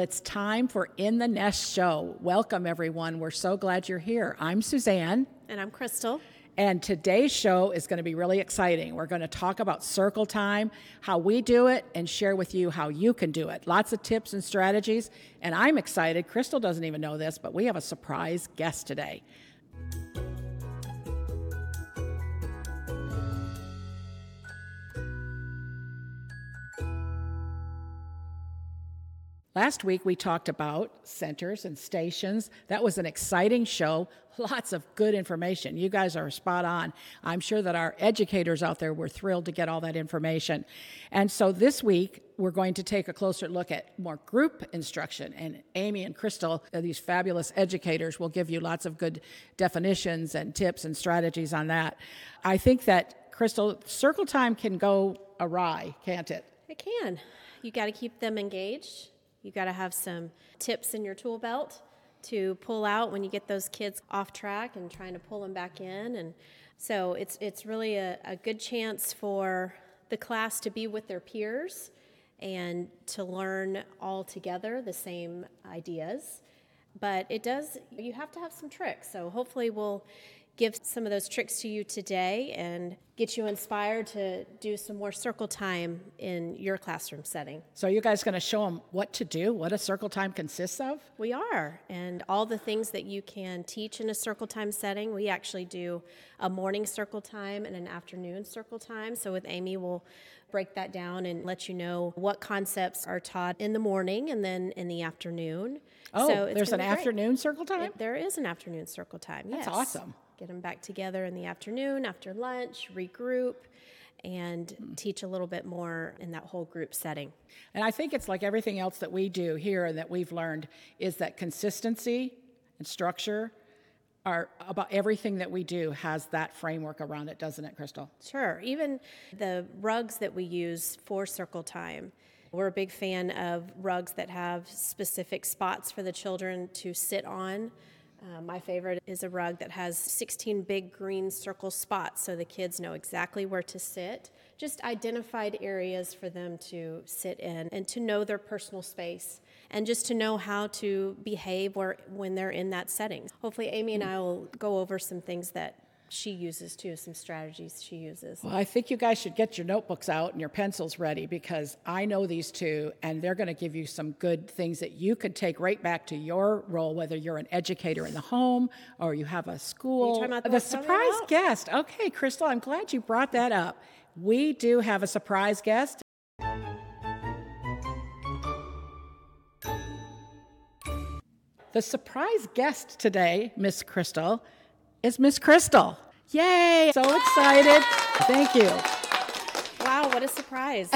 It's time for In the Nest Show. Welcome, everyone. We're so glad you're here. I'm Suzanne. And I'm Crystal. And today's show is going to be really exciting. We're going to talk about circle time, how we do it, and share with you how you can do it. Lots of tips and strategies. And I'm excited. Crystal doesn't even know this, but we have a surprise guest today. Last week we talked about centers and stations. That was an exciting show. Lots of good information. You guys are spot on. I'm sure that our educators out there were thrilled to get all that information. And so this week we're going to take a closer look at more group instruction. And Amy and Crystal, uh, these fabulous educators, will give you lots of good definitions and tips and strategies on that. I think that Crystal, circle time can go awry, can't it? It can. You got to keep them engaged you got to have some tips in your tool belt to pull out when you get those kids off track and trying to pull them back in. And so it's, it's really a, a good chance for the class to be with their peers and to learn all together the same ideas. But it does, you have to have some tricks. So hopefully we'll give some of those tricks to you today and get you inspired to do some more circle time in your classroom setting. So, are you guys going to show them what to do, what a circle time consists of? We are, and all the things that you can teach in a circle time setting. We actually do a morning circle time and an afternoon circle time. So, with Amy, we'll break that down and let you know what concepts are taught in the morning and then in the afternoon. Oh, so there's an afternoon circle time? It, there is an afternoon circle time. That's awesome get them back together in the afternoon after lunch, regroup, and mm. teach a little bit more in that whole group setting. And I think it's like everything else that we do here and that we've learned is that consistency and structure are about everything that we do has that framework around it, doesn't it, Crystal? Sure. Even the rugs that we use for circle time. We're a big fan of rugs that have specific spots for the children to sit on uh, my favorite is a rug that has 16 big green circle spots so the kids know exactly where to sit. Just identified areas for them to sit in and to know their personal space and just to know how to behave when they're in that setting. Hopefully, Amy and I will go over some things that she uses too, some strategies she uses. Well, I think you guys should get your notebooks out and your pencils ready because I know these two and they're going to give you some good things that you could take right back to your role, whether you're an educator in the home or you have a school. the, the surprise guest. Okay, Crystal, I'm glad you brought that up. We do have a surprise guest. The surprise guest today, Miss Crystal, is Miss Crystal. Yay! So excited. Thank you. Wow, what a surprise.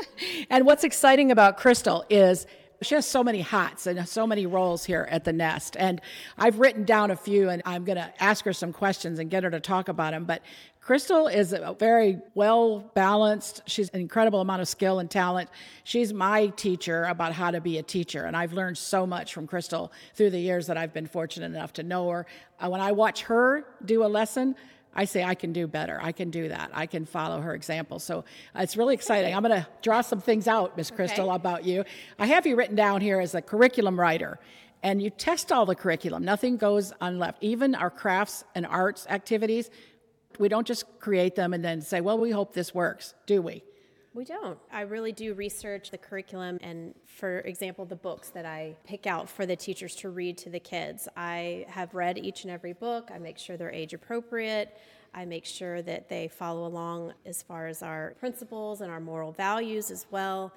and what's exciting about Crystal is she has so many hats and so many roles here at the nest and i've written down a few and i'm going to ask her some questions and get her to talk about them but Crystal is a very well balanced. She's an incredible amount of skill and talent. She's my teacher about how to be a teacher, and I've learned so much from Crystal through the years that I've been fortunate enough to know her. Uh, when I watch her do a lesson, I say I can do better. I can do that. I can follow her example. So uh, it's really exciting. I'm going to draw some things out, Miss Crystal, okay. about you. I have you written down here as a curriculum writer and you test all the curriculum. Nothing goes unleft. Even our crafts and arts activities, we don't just create them and then say, well, we hope this works, do we? We don't. I really do research the curriculum and, for example, the books that I pick out for the teachers to read to the kids. I have read each and every book. I make sure they're age appropriate. I make sure that they follow along as far as our principles and our moral values as well.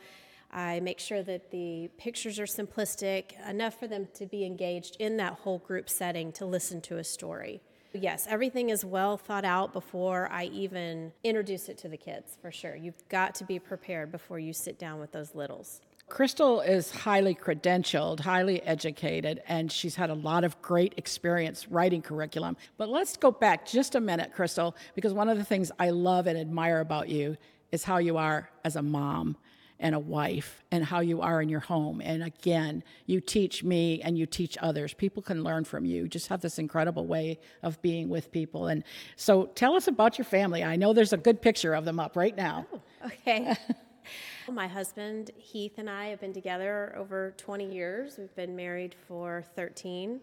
I make sure that the pictures are simplistic, enough for them to be engaged in that whole group setting to listen to a story. Yes, everything is well thought out before I even introduce it to the kids, for sure. You've got to be prepared before you sit down with those littles. Crystal is highly credentialed, highly educated, and she's had a lot of great experience writing curriculum. But let's go back just a minute, Crystal, because one of the things I love and admire about you is how you are as a mom and a wife and how you are in your home. And again, you teach me and you teach others. People can learn from you. you. Just have this incredible way of being with people. And so tell us about your family. I know there's a good picture of them up right now. Oh, okay. My husband, Heath, and I have been together over 20 years. We've been married for 13.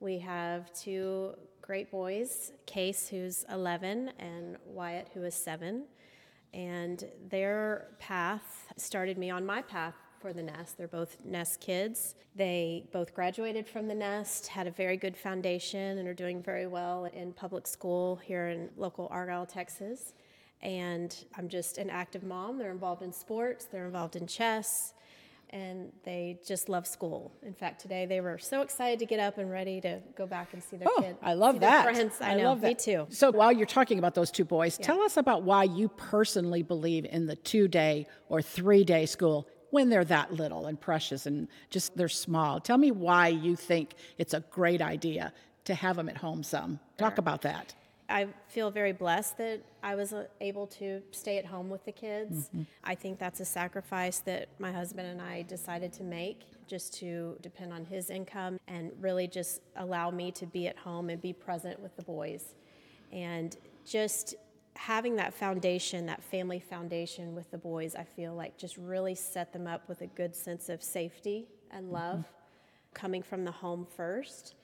We have two great boys Case, who's 11, and Wyatt, who is 7. And their path started me on my path for the Nest. They're both Nest kids. They both graduated from the Nest, had a very good foundation, and are doing very well in public school here in local Argyle, Texas. And I'm just an active mom. They're involved in sports, they're involved in chess, and they just love school. In fact, today they were so excited to get up and ready to go back and see their Oh, kids. I love that. Friends. I, know, love that. me too. So while you're talking about those two boys, tell us about why you personally believe in the two day or three day school when they're that little and precious and just they're small. Tell me why you think it's a great idea to have them at home some. Talk about that. I feel very blessed that I was uh, able to stay at home with the kids. Mm-hmm. I think that's a sacrifice that my husband and I decided to make just to depend on his income and really just allow me to be at home and be present with the boys. And just having that foundation, that family foundation with the boys, I feel like just really set them up with a good sense of safety and love coming from the home first.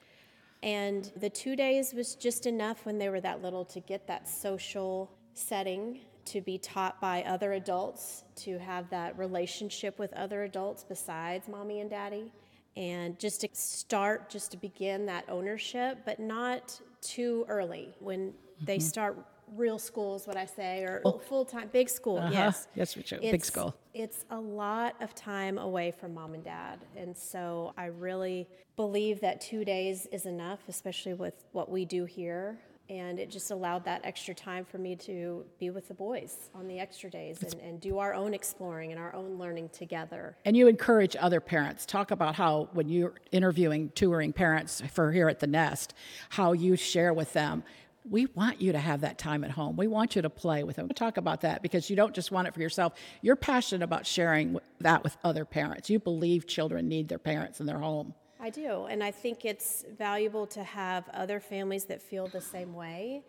And the two days was just enough when they were that little to get that social setting, to be taught by other adults, to have that relationship with other adults besides mommy and daddy, and just to start, just to begin that ownership, but not too early when they mm-hmm. start real school, is what I say, or full time, big school, Uh-huh. yes. Yes, we should. Big school. It's a lot of time away from mom and dad. And so I really believe that two days is enough, especially with what we do here. And it just allowed that extra time for me to be with the boys on the extra days and, and do our own exploring and our own learning together. And you encourage other parents. Talk about how, when you're interviewing touring parents for here at the Nest, how you share with them. We want you to have that time at home. We want you to play with them. Talk about that because you don't just want it for yourself. You're passionate about sharing that with other parents. You believe children need their parents in their home. I do, and I think it's valuable to have other families that feel the same way.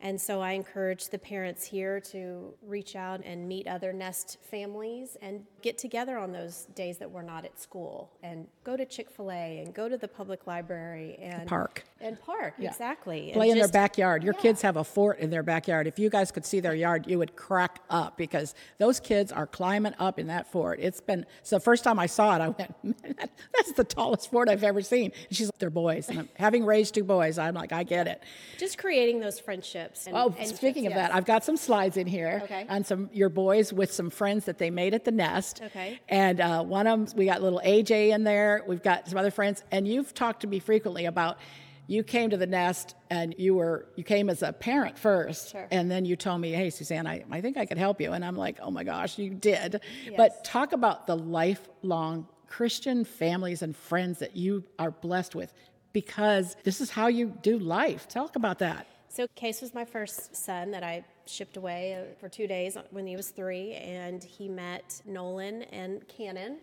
And so I encourage the parents here to reach out and meet other Nest families and get together on those days that we're not at school and go to Chick fil A and go to the public library and park. And park, exactly. Play and in their backyard. Your Yeah. kids have a fort in their backyard. If you guys could see their yard, you would crack up because those kids are climbing up in that fort. It's been so the first time I saw it, I went, Man, that's the tallest fort I've ever seen. And she's like, they're boys. And I'm, having raised two boys, I'm like, I get it. Just creating those friendships. And, Oh, and speaking of yes. that, I've got some slides in here Okay. on some your boys with some friends that they made at the nest. Okay. And uh, one of them, we got little AJ in there. We've got some other friends, and you've talked to me frequently about. You came to the nest and you were you came as a parent first, Sure. and then you told me, "Hey, Suzanne, I, I think I could help you." And I'm like, "Oh my gosh, you did!" But talk about the lifelong Christian families and friends that you are blessed with, because this is how you do life. Talk about that. So Case was my first son that I shipped away uh, for two days when he was three, and he met Nolan and Cannon.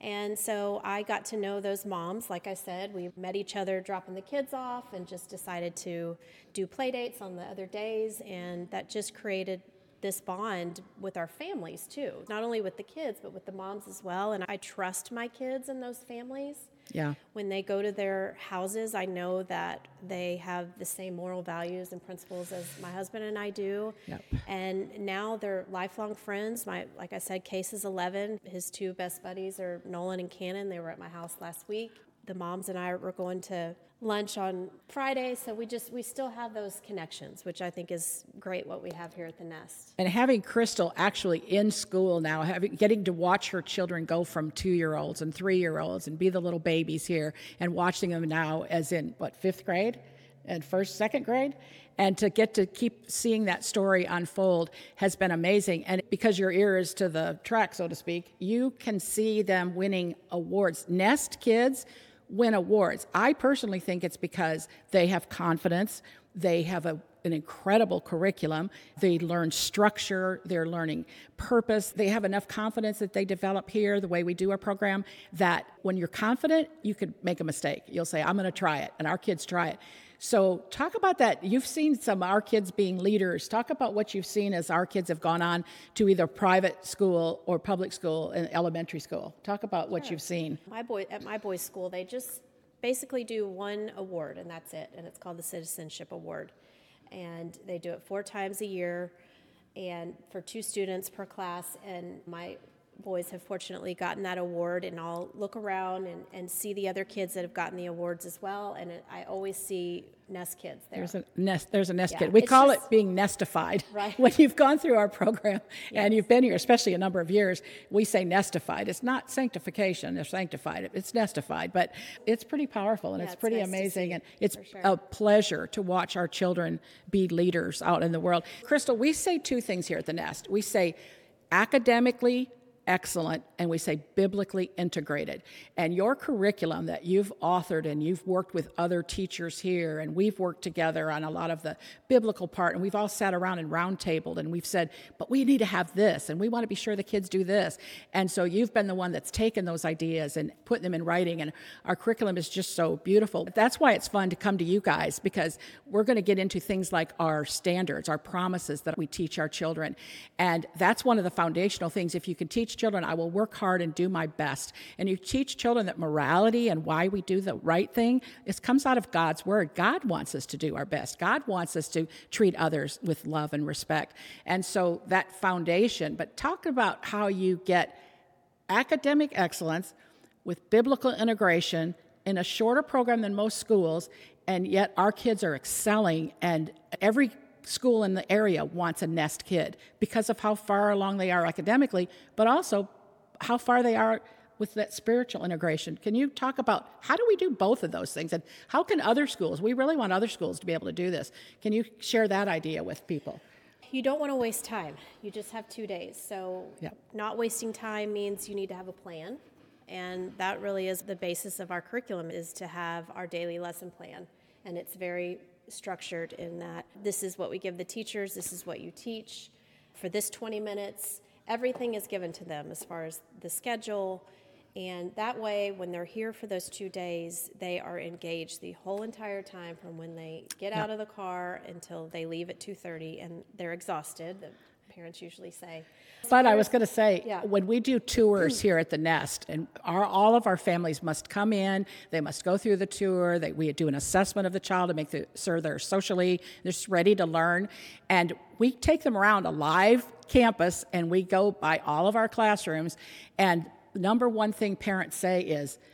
And so I got to know those moms. Like I said, we met each other dropping the kids off and just decided to do play dates on the other days. And that just created this bond with our families too, not only with the kids, but with the moms as well. And I trust my kids and those families. Yeah. When they go to their houses, I know that they have the same moral values and principles as my husband and I do. Yep. And now they're lifelong friends. My, like I said, Case is 11. His two best buddies are Nolan and Cannon. They were at my house last week. The moms and I were going to lunch on Friday, so we just we still have those connections, which I think is great. What we have here at the Nest. And having Crystal actually in school now, having getting to watch her children go from two year olds and three year olds and be the little babies here, and watching them now as in what fifth grade, and first second grade, and to get to keep seeing that story unfold has been amazing. And because your ear is to the track, so to speak, you can see them winning awards. Nest kids win awards. I personally think it's because they have confidence, they have a, an incredible curriculum, they learn structure, they're learning purpose, they have enough confidence that they develop here, the way we do our program, that when you're confident, you could make a mistake. You'll say, I'm going to try it, and our kids try it. So, talk about that. You've seen some our kids being leaders. Talk about what you've seen as our kids have gone on to either private school or public school and elementary school. Talk about what you've seen. My boy at my boys' school, they just basically do one award and that's it, and it's called the Citizenship Award, and they do it four times a year, and for two students per class. And my boys have fortunately gotten that award, and I'll look around and, and see the other kids that have gotten the awards as well. And it, I always see Nest kids there. There's a nest. There's a nest Yeah, kid. We call just- it being nestified. Right. When you've gone through our program and you've been here, especially a number of years, we say nestified. It's not sanctification. It's sanctified. It's nestified, but it's pretty powerful and Yeah, it's it's pretty nice amazing. and it's sure. a pleasure to watch our children be leaders out in the world. Crystal, we say two things here at the Nest. We say academically excellent and we say biblically integrated. And your curriculum that you've authored and you've worked with other teachers here and we've worked together on a lot of the biblical part and we've all sat around and roundtabled and we've said, but we need to have this and we want to be sure the kids do this. And so you've been the one that's taken those ideas and put them in writing and our curriculum is just so beautiful. That's why it's fun to come to you guys because we're going to get into things like our standards, our promises that we teach our children. And that's one of the foundational things. If you can teach children, I will work hard and do my best. And you teach children that morality and why we do the right thing, it comes out of God's word. God wants us to do our best. God wants us to treat others with love and respect. And so that foundation, but talk about how you get academic excellence with biblical integration in a shorter program than most schools, and yet our kids are excelling, and every school in the area wants a nest kid because of how far along they are academically, but also how far they are with that spiritual integration. Can you talk about how do we do both of those things and how can other schools, we really want other schools to be able to do this. Can you share that idea with people? You don't want to waste time. You just have two days. So, Yep. not wasting time means you need to have a plan. And that really is the basis of our curriculum is to have our daily lesson plan. And it's very structured in that this is what we give the teachers, this is what you teach. For this 20 minutes, everything is given to them as far as the schedule. And that way, when they're here for those two days, they are engaged the whole entire time from when they get out of the car until they leave at 2:30, and they're exhausted. Parents usually say, But I was going to say, Yeah. when we do tours here at the Nest, and our, all of our families must come in, they must go through the tour. They, we do an assessment of the child to make the, sure they're socially they're ready to learn, and we take them around a live campus, and we go by all of our classrooms. And number one thing parents say is, "My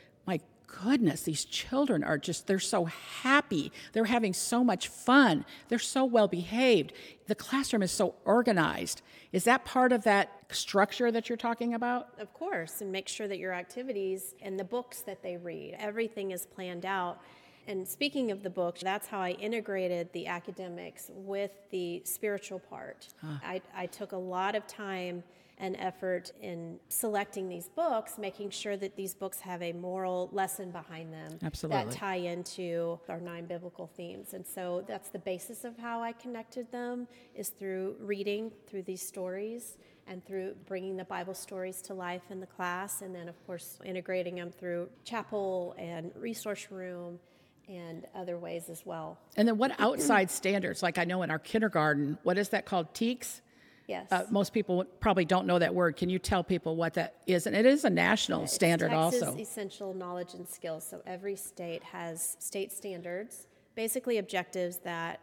goodness, these children are just, they're so happy. They're having so much fun. They're so well behaved. The classroom is so organized. Is that part of that structure that you're talking about? Of course, and make sure that your activities and the books that they read, everything is planned out. And speaking of the books, that's how I integrated the academics with the spiritual part. Ah. I, I took a lot of time and effort in selecting these books, making sure that these books have a moral lesson behind them Absolutely. that tie into our nine biblical themes. And so that's the basis of how I connected them is through reading through these stories and through bringing the Bible stories to life in the class, and then, of course, integrating them through chapel and resource room and other ways as well. And then what outside standards, like I know in our kindergarten, what is that called? TEKS? Yes. Uh, most people probably don't know that word. Can you tell people what that is? And it is a national It's standard Texas also. essential knowledge and skills. So every state has state standards, basically objectives that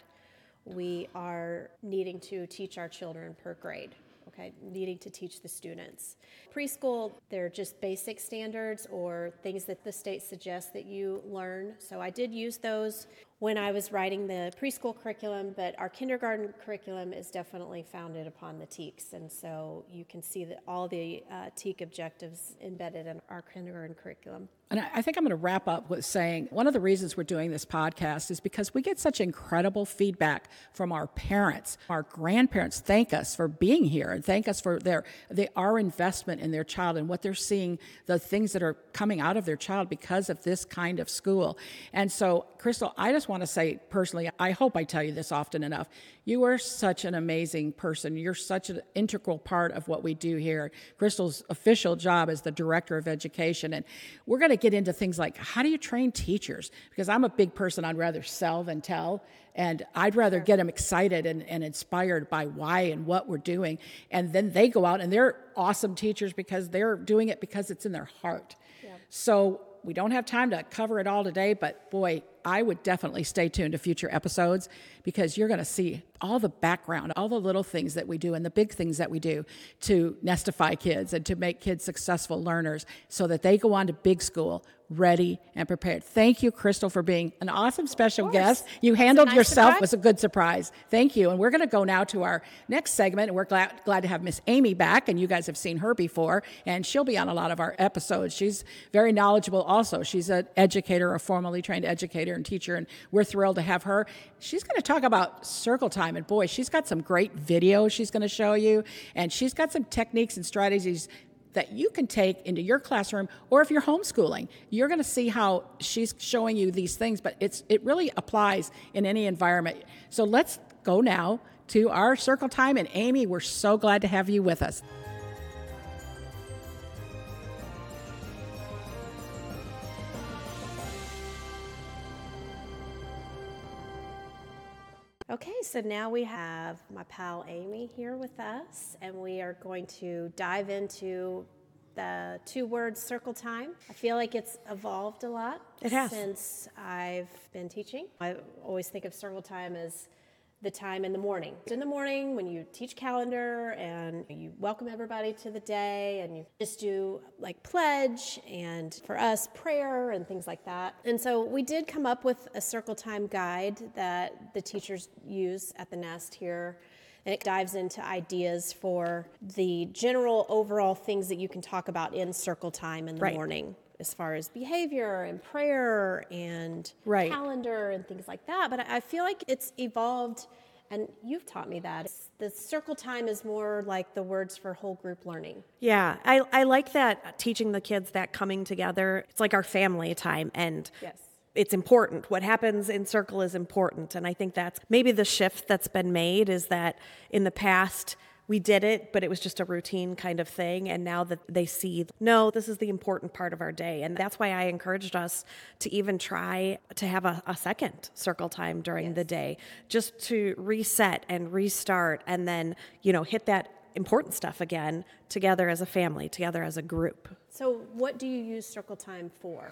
we are needing to teach our children per grade. Okay, needing to teach the students. Preschool, they're just basic standards or things that the state suggests that you learn. So I did use those when I was writing the preschool curriculum, but our kindergarten curriculum is definitely founded upon the TEKS. And so you can see that all the uh, TEK objectives embedded in our kindergarten curriculum. And I think I'm going to wrap up with saying one of the reasons we're doing this podcast is because we get such incredible feedback from our parents. Our grandparents thank us for being here and thank us for their, they, our investment in their child and what they're seeing, the things that are coming out of their child because of this kind of school. And so, Crystal, I just just want to say personally, I hope I tell you this often enough. You are such an amazing person. You're such an integral part of what we do here. Crystal's official job is the director of education. And we're going to get into things like how do you train teachers? Because I'm a big person, I'd rather sell than tell. And I'd rather get them excited and, and inspired by why and what we're doing. And then they go out and they're awesome teachers because they're doing it because it's in their heart. Yeah. So we don't have time to cover it all today, but boy, I would definitely stay tuned to future episodes because you're going to see all the background, all the little things that we do and the big things that we do to nestify kids and to make kids successful learners so that they go on to big school ready and prepared. Thank you, Crystal, for being an awesome special guest. You handled nice yourself surprise. was a good surprise. Thank you. And we're going to go now to our next segment. And we're glad, glad to have Miss Amy back. And you guys have seen her before, and she'll be on a lot of our episodes. She's very knowledgeable also. She's an educator, a formally trained educator and teacher, and we're thrilled to have her. She's going to talk about circle time. And boy, she's got some great videos she's going to show you. And she's got some techniques and strategies that you can take into your classroom or if you're homeschooling you're going to see how she's showing you these things but it's it really applies in any environment so let's go now to our circle time and amy we're so glad to have you with us Okay, so now we have my pal Amy here with us, and we are going to dive into the two words circle time. I feel like it's evolved a lot it has. since I've been teaching. I always think of circle time as the time in the morning. In the morning, when you teach calendar and you welcome everybody to the day, and you just do like pledge and for us, prayer and things like that. And so we did come up with a circle time guide that the teachers use at the nest here. And it dives into ideas for the general overall things that you can talk about in circle time in the right. morning as far as behavior and prayer and right. calendar and things like that. But I feel like it's evolved, and you've taught me that. It's, the circle time is more like the words for whole group learning. Yeah, I, I like that uh, teaching the kids that coming together. It's like our family time, and yes it's important. What happens in circle is important. And I think that's maybe the shift that's been made is that in the past, we did it, but it was just a routine kind of thing. And now that they see, no, this is the important part of our day. And that's why I encouraged us to even try to have a, a second circle time during yes. the day, just to reset and restart and then, you know, hit that important stuff again together as a family, together as a group. So, what do you use circle time for?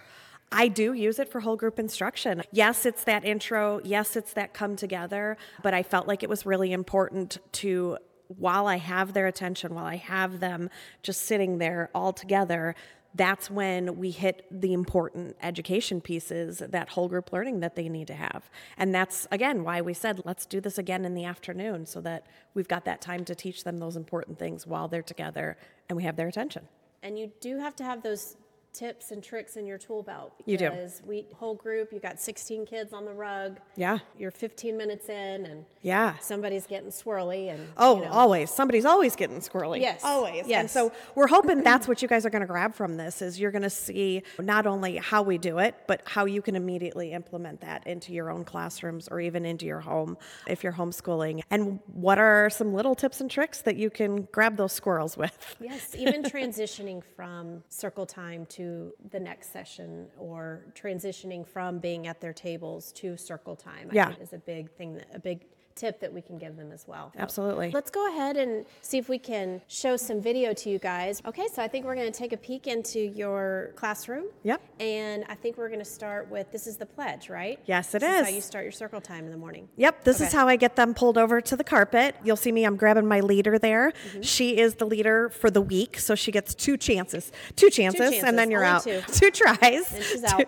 I do use it for whole group instruction. Yes, it's that intro. Yes, it's that come together. But I felt like it was really important to while I have their attention, while I have them just sitting there all together, that's when we hit the important education pieces, that whole group learning that they need to have. And that's, again, why we said, let's do this again in the afternoon so that we've got that time to teach them those important things while they're together and we have their attention. And you do have to have those tips and tricks in your tool belt. You do. We whole group. You got 16 kids on the rug. Yeah. You're 15 minutes in, and yeah, somebody's getting swirly, and oh, you know. always somebody's always getting squirrely. Yes, always. Yes. And so we're hoping that's what you guys are going to grab from this is you're going to see not only how we do it, but how you can immediately implement that into your own classrooms or even into your home if you're homeschooling. And what are some little tips and tricks that you can grab those squirrels with? Yes, even transitioning from circle time to to the next session or transitioning from being at their tables to circle time I yeah. is a big thing that, a big tip that we can give them as well. Absolutely. let's go ahead and see if we can show some video to you guys. Okay, so I think we're going to take a peek into your classroom. Yep. And I think we're going to start with this is the pledge, right? Yes, it this is. is how you start your circle time in the morning. Yep, this okay. is how I get them pulled over to the carpet. You'll see me, I'm grabbing my leader there. Mm-hmm. She is the leader for the week, so she gets two chances. Two chances, two chances. and then you're out. Two. two tries. And she's out.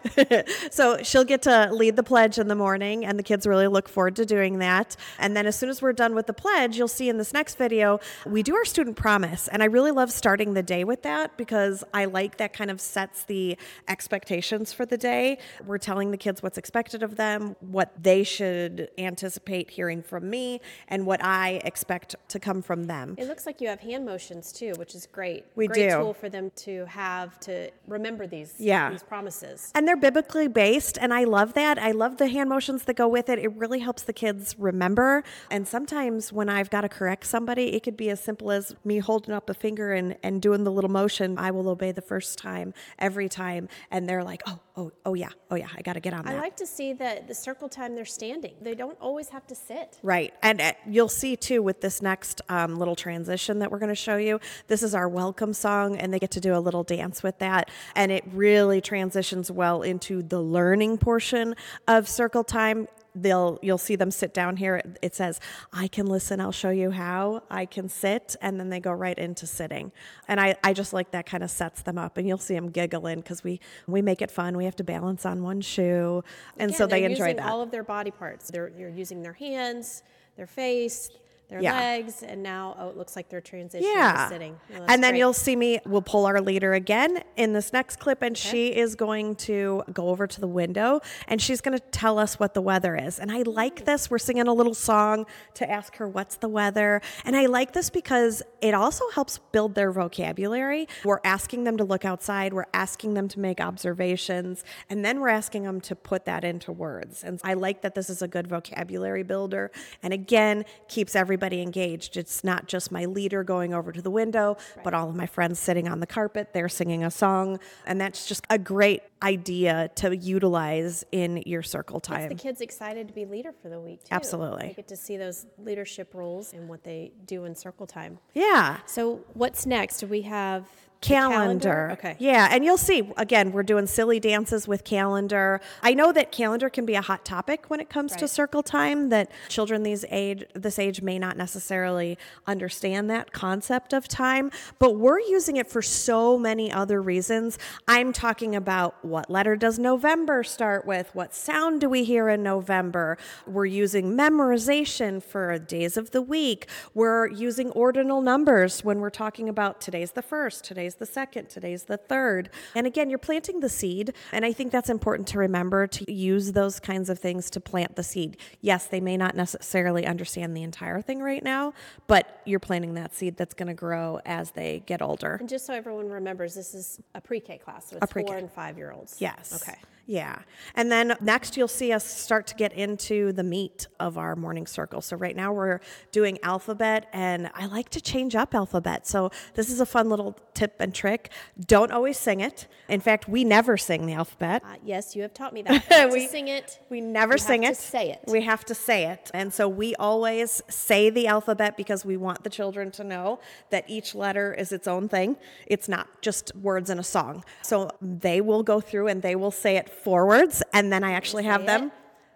so she'll get to lead the pledge in the morning, and the kids really look forward to doing that. And then as soon as we're done with the pledge, you'll see in this next video, we do our student promise. And I really love starting the day with that because I like that kind of sets the expectations for the day. We're telling the kids what's expected of them, what they should anticipate hearing from me, and what I expect to come from them. It looks like you have hand motions too, which is great. We great do. tool for them to have to remember these Yeah. these promises. And they're biblically based, and I love that. I love the hand motions that go with it. It really helps the kids remember. And sometimes when I've got to correct somebody, it could be as simple as me holding up a finger and, and doing the little motion, I will obey the first time, every time. And they're like, oh, oh, oh yeah, oh yeah, I got to get on that. I like to see that the circle time they're standing. They don't always have to sit. Right. And uh, you'll see too with this next um, little transition that we're going to show you. This is our welcome song, and they get to do a little dance with that. And it really transitions well into the learning portion of circle time. They'll you'll see them sit down here. It says, I can listen, I'll show you how. I can sit, and then they go right into sitting. And I, I just like that kind of sets them up. And you'll see them giggling because we we make it fun. We have to balance on one shoe. And Yeah, so they enjoy using that. all of their body parts. They're you're using their hands, their face, their Yeah. legs, and now oh, it looks like they're transitioning yeah. to sitting. That's and then great. you'll see me, we'll pull our leader again in this next clip, and she is going to go over to the window and she's going to tell us what the weather is. And I like mm. this. We're singing a little song to ask her what's the weather. And I like this because it also helps build their vocabulary. We're asking them to look outside, we're asking them to make observations, and then we're asking them to put that into words. And I like that this is a good vocabulary builder. And again, keeps everybody engaged. It's not just my leader going over to the window, but all of my friends sitting on the carpet, they're singing a song. And that's just a great idea to utilize in your circle time. the kids excited to be leader for the week too. Absolutely. They get to see those leadership roles and what they do in circle time. yeah. So what's next? We have the calendar. Okay. Yeah, and you'll see again, we're doing silly dances with calendar. I know that calendar can be a hot topic when it comes to circle time that children these age this age may not necessarily understand that concept of time, but we're using it for so many other reasons. I'm talking about what letter does November start with? What sound do we hear in November? We're using memorization for days of the week. We're using ordinal numbers when we're talking about today's the first, today's the second, today's the third. And again, you're planting the seed. And I think that's important to remember to use those kinds of things to plant the seed. Yes, they may not necessarily understand the entire thing right now, but you're planting that seed that's going to grow as they get older. And just so everyone remembers, this is a pre-K class, so it's pre-K. four and five year olds. Yes. Okay. Yeah. And then next, you'll see us start to get into the meat of our morning circle. So, right now, we're doing alphabet, and I like to change up alphabet. So, this is a fun little tip and trick. Don't always sing it. In fact, we never sing the alphabet. Uh, yes, you have taught me that. We- sing it. We never You sing have it. To say it. We have to say it. And so we always say the alphabet because we want the children to know that each letter is its own thing. It's not just words in a song. So they will go through and they will say it forwards, and then I actually have them it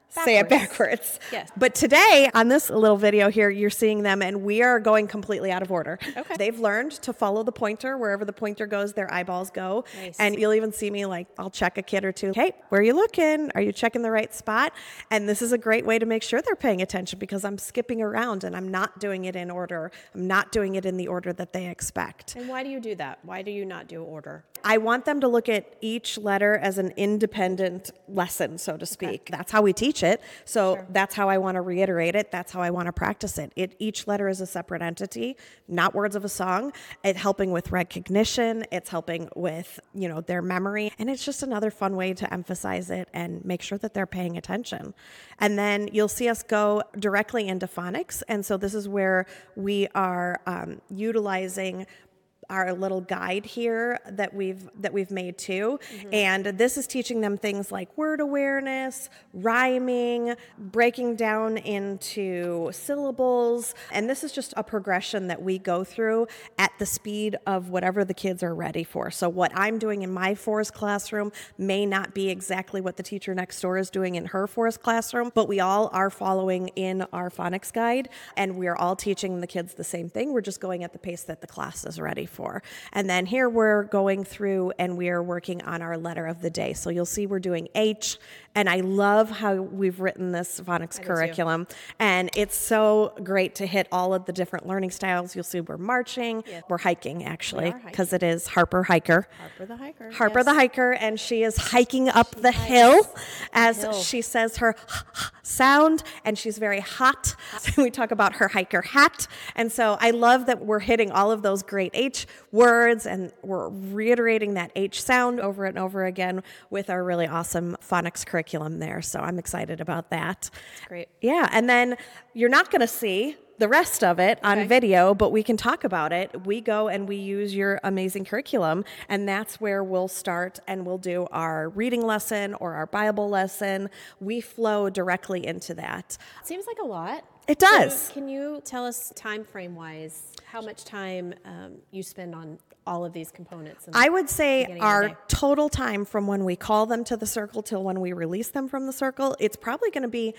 say it backwards. backwards. Yes. But today, on this little video here, you're seeing them, and we are going completely out of order. Okay. They've learned to follow the pointer. Wherever the pointer goes, their eyeballs go. Nice. And you'll even see me like, I'll check a kid or two. Hey, where are you looking? Are you checking the right spot? And this is a great way to make sure they're paying attention because I'm skipping around and I'm not doing it in order. I'm not doing it in the order that they expect. And why do you do that? Why do you not do order? I want them to look at each letter as an independent lesson, so to speak. That's how we teach it. So that's how I want to reiterate it. That's how I want to practice it. it. Each letter is a separate entity, not words of a song. It's helping with recognition. It's helping with you know their memory, and it's just another fun way to emphasize it and make sure that they're paying attention. And then you'll see us go directly into phonics, and so this is where we are um, utilizing our little guide here that we've that we've made too. Mm-hmm. And this is teaching them things like word awareness rhyming breaking down into syllables. And this is just a progression that we go through at the speed of whatever the kids are ready for. So what i'm doing in my forest classroom may not be exactly what the teacher next door is doing in her forest classroom but we all are following in our phonics guide and we're all teaching the kids the same thing. We're just going at the pace that the class is ready for before. And then here we're going through and we are working on our letter of the day. So you'll see we're doing H, and I love how we've written this phonics curriculum. And it's so great to hit all of the different learning styles. You'll see we're marching, we're hiking actually, because it is Harper Hiker. Harper the hiker. Harper yes. the hiker, and she is hiking up the hill as hill. she says her sound, and she's very hot. we talk about her hiker hat. And so I love that we're hitting all of those great H words and we're reiterating that H sound over and over again with our really awesome phonics curriculum there. So I'm excited about that. great. Yeah. And then you're not going to see the rest of it on Okay. video, but we can talk about it. We go and we use your amazing curriculum, and that's where we'll start and we'll do our reading lesson or our Bible lesson. We flow directly into that. Seems like a lot. It does. can you tell us time frame wise how much time um, you spend on all of these components? and- I would say beginning of the our total time from when we call them to the circle till when we release them from the circle, it's probably going to be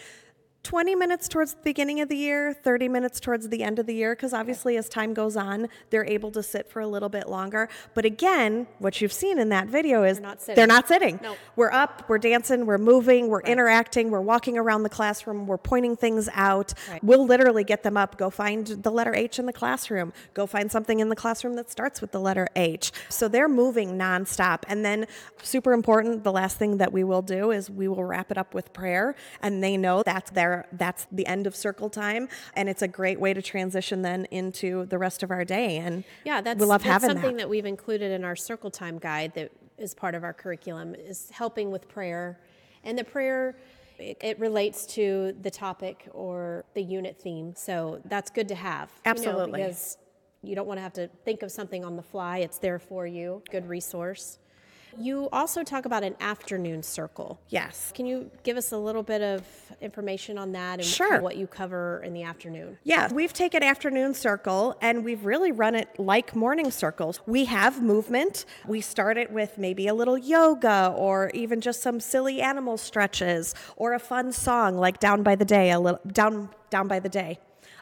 20 minutes towards the beginning of the year, 30 minutes towards the end of the year, because obviously as time goes on, they're able to sit for a little bit longer. But again, what you've seen in that video is not sitting. they're not sitting. Nope. We're up, we're dancing, we're moving, we're interacting, we're walking around the classroom, we're pointing things out. Right. We'll literally get them up, go find the letter H in the classroom, go find something in the classroom that starts with the letter H. So they're moving nonstop. And then, super important, the last thing that we will do is we will wrap it up with prayer, and they know that's their that's the end of circle time, and it's a great way to transition then into the rest of our day. And Yeah, that's, we love that's having something that. that. we've included in our circle time guide that is part of our curriculum is helping with prayer. And the prayer it, it relates to the topic or the unit theme. So that's good to have. you know, Absolutely. because you don't want to have to think of something on the fly. It's there for you. Good resource. You also talk about an afternoon circle. Yes. Can you give us a little bit of information on that and Sure. what you cover in the afternoon? Yeah, we've taken afternoon circle and we've really run it like morning circles. We have movement. We start it with maybe a little yoga or even just some silly animal stretches or a fun song like Down by the Day, a little down down by the day.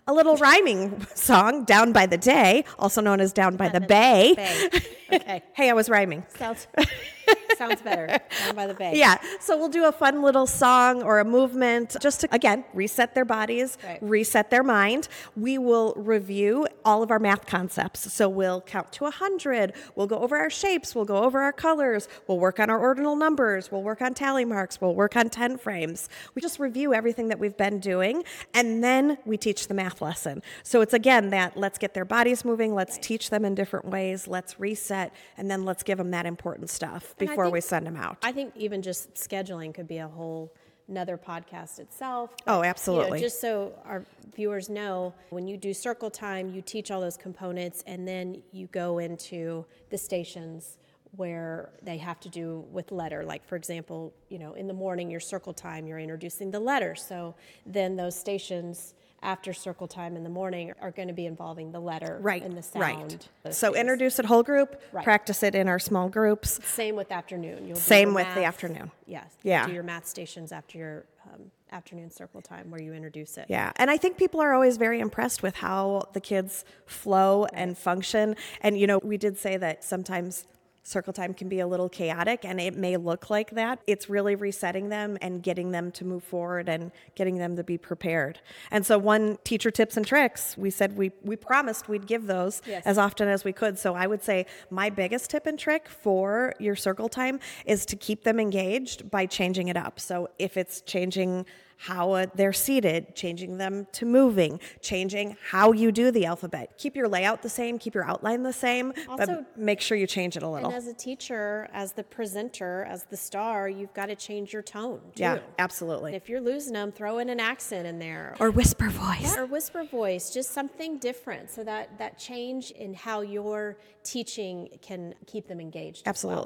A little rhyming song, Down by the Day, also known as Down by the Bay. Bay. Okay. hey, I was rhyming. Sounds sounds better. Down by the bay. Yeah. So we'll do a fun little song or a movement just to, again, reset their bodies, Right. reset their mind. We will review all of our math concepts. So we'll count to 100. We'll go over our shapes. We'll go over our colors. We'll work on our ordinal numbers. We'll work on tally marks. We'll work on 10 frames. We just review everything that we've been doing. And then we teach the math lesson. So it's again that let's get their bodies moving. Let's teach them in different ways. Let's reset. And then let's give them that important stuff Before we send them out. I think even just scheduling could be a whole another podcast itself. Oh, you know, absolutely. just so our viewers know, when you do circle time, you teach all those components, and then you go into the stations where they have to do with letter. Like for example, you know, in the morning, your circle time, you're introducing the letter. So then those stations after circle time in the morning are going to be involving the letter Right, and the sound. right. So things. introduce it whole group, Right. practice it in our small groups. Same with afternoon. You'll Same with the afternoon. Yes. Yeah. Do your math stations after your um, afternoon circle time where you introduce it. Yeah, and I think people are always very impressed with how the kids flow and function. And you know, we did say that sometimes circle time can be a little chaotic and it may look like that. It's really resetting them and getting them to move forward and getting them to be prepared. And so one teacher tips and tricks, we said we we promised we'd give those Yes. as often as we could. So I would say my biggest tip and trick for your circle time is to keep them engaged by changing it up. So if it's changing how uh, they're seated, changing them to moving, changing how you do the alphabet. Keep your layout the same, keep your outline the same, Also- but make sure you change it a little. And as a teacher, as the presenter, as the star, you've got to change your tone too. yeah, And absolutely. if you're losing them, throw in an accent in there. Or whisper voice. or whisper voice, just something different, so that that change in how you're teaching can keep them engaged. as well.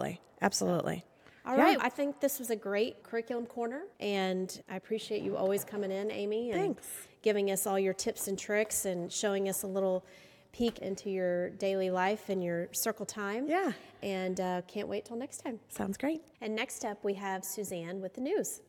Absolutely. All Yeah. right, I think this was a great curriculum corner, and I appreciate you always coming in, Amy, and Thanks. giving us all your tips and tricks and showing us a little peek into your daily life and your circle time. Yeah. And uh, can't wait till next time. Sounds great. And next up, we have Suzanne with the news.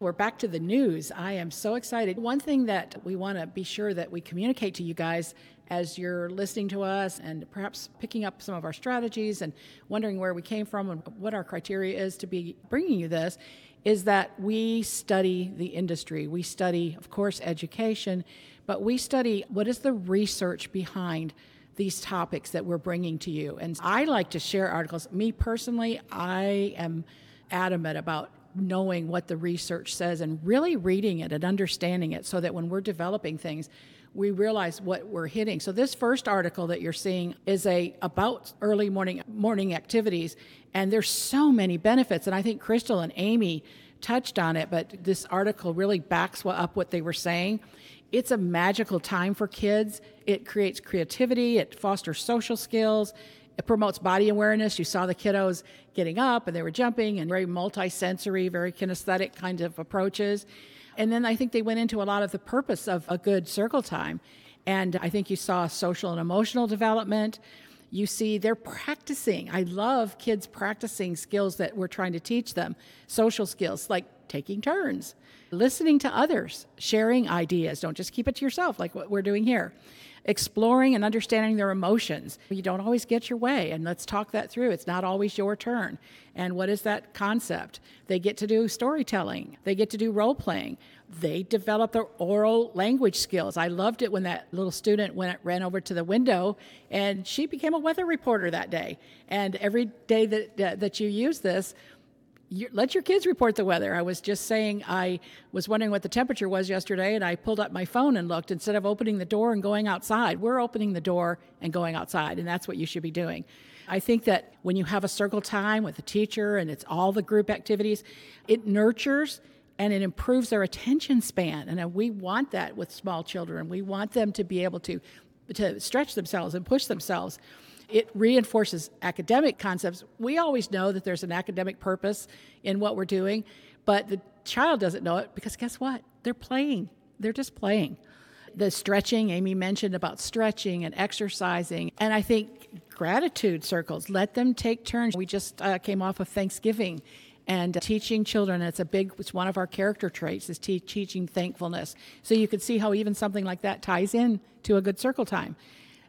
We're back to the news. I am so excited. One thing that we want to be sure that we communicate to you guys as you're listening to us and perhaps picking up some of our strategies and wondering where we came from and what our criteria is to be bringing you this is that we study the industry. We study, of course, education, but we study what is the research behind these topics that we're bringing to you. And I like to share articles. Me personally, I am adamant about knowing what the research says and really reading it and understanding it so that when we're developing things we realize what we're hitting. So this first article that you're seeing is a about early morning morning activities and there's so many benefits and I think Crystal and Amy touched on it but this article really backs up what they were saying. It's a magical time for kids. It creates creativity, it fosters social skills, it promotes body awareness. You saw the kiddos getting up and they were jumping and very multi-sensory, very kinesthetic kind of approaches. And then I think they went into a lot of the purpose of a good circle time. And I think you saw social and emotional development. You see, they're practicing. I love kids practicing skills that we're trying to teach them social skills like taking turns, listening to others, sharing ideas. Don't just keep it to yourself like what we're doing here exploring and understanding their emotions. You don't always get your way, and let's talk that through. It's not always your turn. And what is that concept? They get to do storytelling, they get to do role playing, they develop their oral language skills. I loved it when that little student went ran over to the window and she became a weather reporter that day. And every day that that you use this, you, let your kids report the weather. I was just saying I was wondering what the temperature was yesterday, and I pulled up my phone and looked instead of opening the door and going outside. We're opening the door and going outside, and that's what you should be doing. I think that when you have a circle time with a teacher and it's all the group activities, it nurtures and it improves their attention span. And uh, we want that with small children. We want them to be able to to stretch themselves and push themselves it reinforces academic concepts. We always know that there's an academic purpose in what we're doing, but the child doesn't know it because guess what? They're playing. They're just playing. The stretching, Amy mentioned about stretching and exercising. And I think gratitude circles, let them take turns. We just uh, came off of Thanksgiving and teaching children it's a big it's one of our character traits is te- teaching thankfulness so you could see how even something like that ties in to a good circle time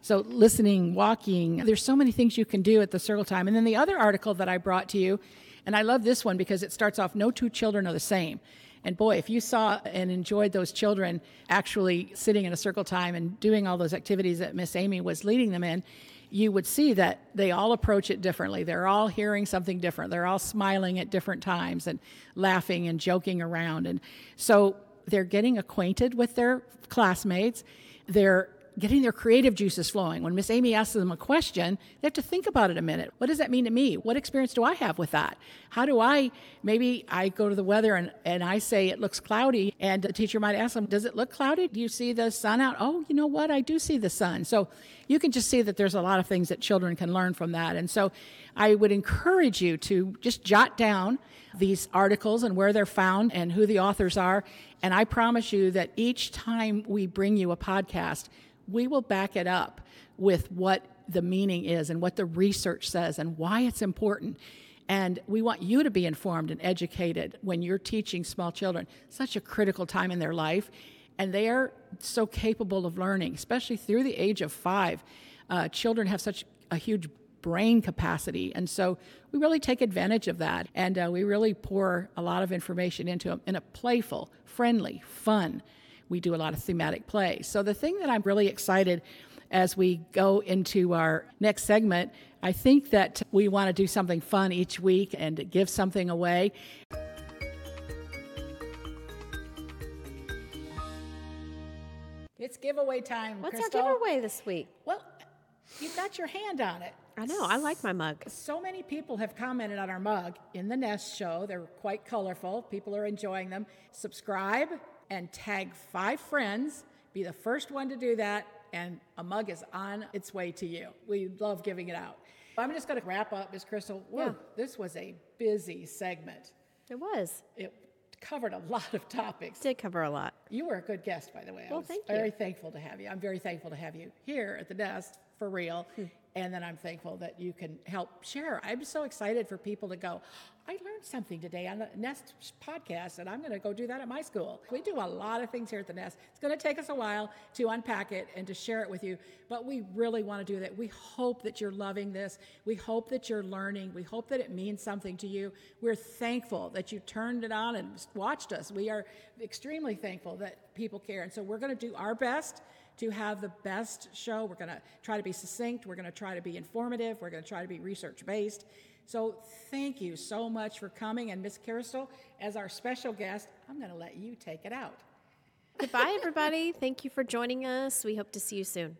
so, listening, walking, there's so many things you can do at the circle time. And then the other article that I brought to you, and I love this one because it starts off no two children are the same. And boy, if you saw and enjoyed those children actually sitting in a circle time and doing all those activities that Miss Amy was leading them in, you would see that they all approach it differently. They're all hearing something different. They're all smiling at different times and laughing and joking around. And so they're getting acquainted with their classmates. They're getting their creative juices flowing. When Miss Amy asks them a question, they have to think about it a minute. What does that mean to me? What experience do I have with that? How do I, maybe I go to the weather and, and I say it looks cloudy, and the teacher might ask them, Does it look cloudy? Do you see the sun out? Oh, you know what? I do see the sun. So you can just see that there's a lot of things that children can learn from that. And so I would encourage you to just jot down these articles and where they're found and who the authors are. And I promise you that each time we bring you a podcast, we will back it up with what the meaning is and what the research says and why it's important. And we want you to be informed and educated when you're teaching small children. Such a critical time in their life. And they are so capable of learning, especially through the age of five. Uh, children have such a huge brain capacity. And so we really take advantage of that. And uh, we really pour a lot of information into them in a playful, friendly, fun we do a lot of thematic plays. So the thing that I'm really excited as we go into our next segment, I think that we want to do something fun each week and give something away. It's giveaway time. What's Crystal. our giveaway this week? Well, you've got your hand on it. I know. I like my mug. So many people have commented on our mug in the Nest Show. They're quite colorful. People are enjoying them. Subscribe, and tag five friends. Be the first one to do that, and a mug is on its way to you. We love giving it out. I'm just going to wrap up, Miss Crystal. Whoa, yeah. this was a busy segment. It was. It covered a lot of topics. It Did cover a lot. You were a good guest, by the way. Well, I was thank very thankful to have you. I'm very thankful to have you here at the Nest for real. Hmm. And then I'm thankful that you can help share. I'm so excited for people to go, I learned something today on the Nest podcast, and I'm going to go do that at my school. We do a lot of things here at the Nest. It's going to take us a while to unpack it and to share it with you, but we really want to do that. We hope that you're loving this. We hope that you're learning. We hope that it means something to you. We're thankful that you turned it on and watched us. We are extremely thankful that people care. And so we're going to do our best to have the best show. We're going to try to be succinct. We're going to try to be informative. We're going to try to be research based. So thank you so much for coming. And Miss Crystal, as our special guest, I'm going to let you take it out. Goodbye, everybody. Thank you for joining us. We hope to see you soon.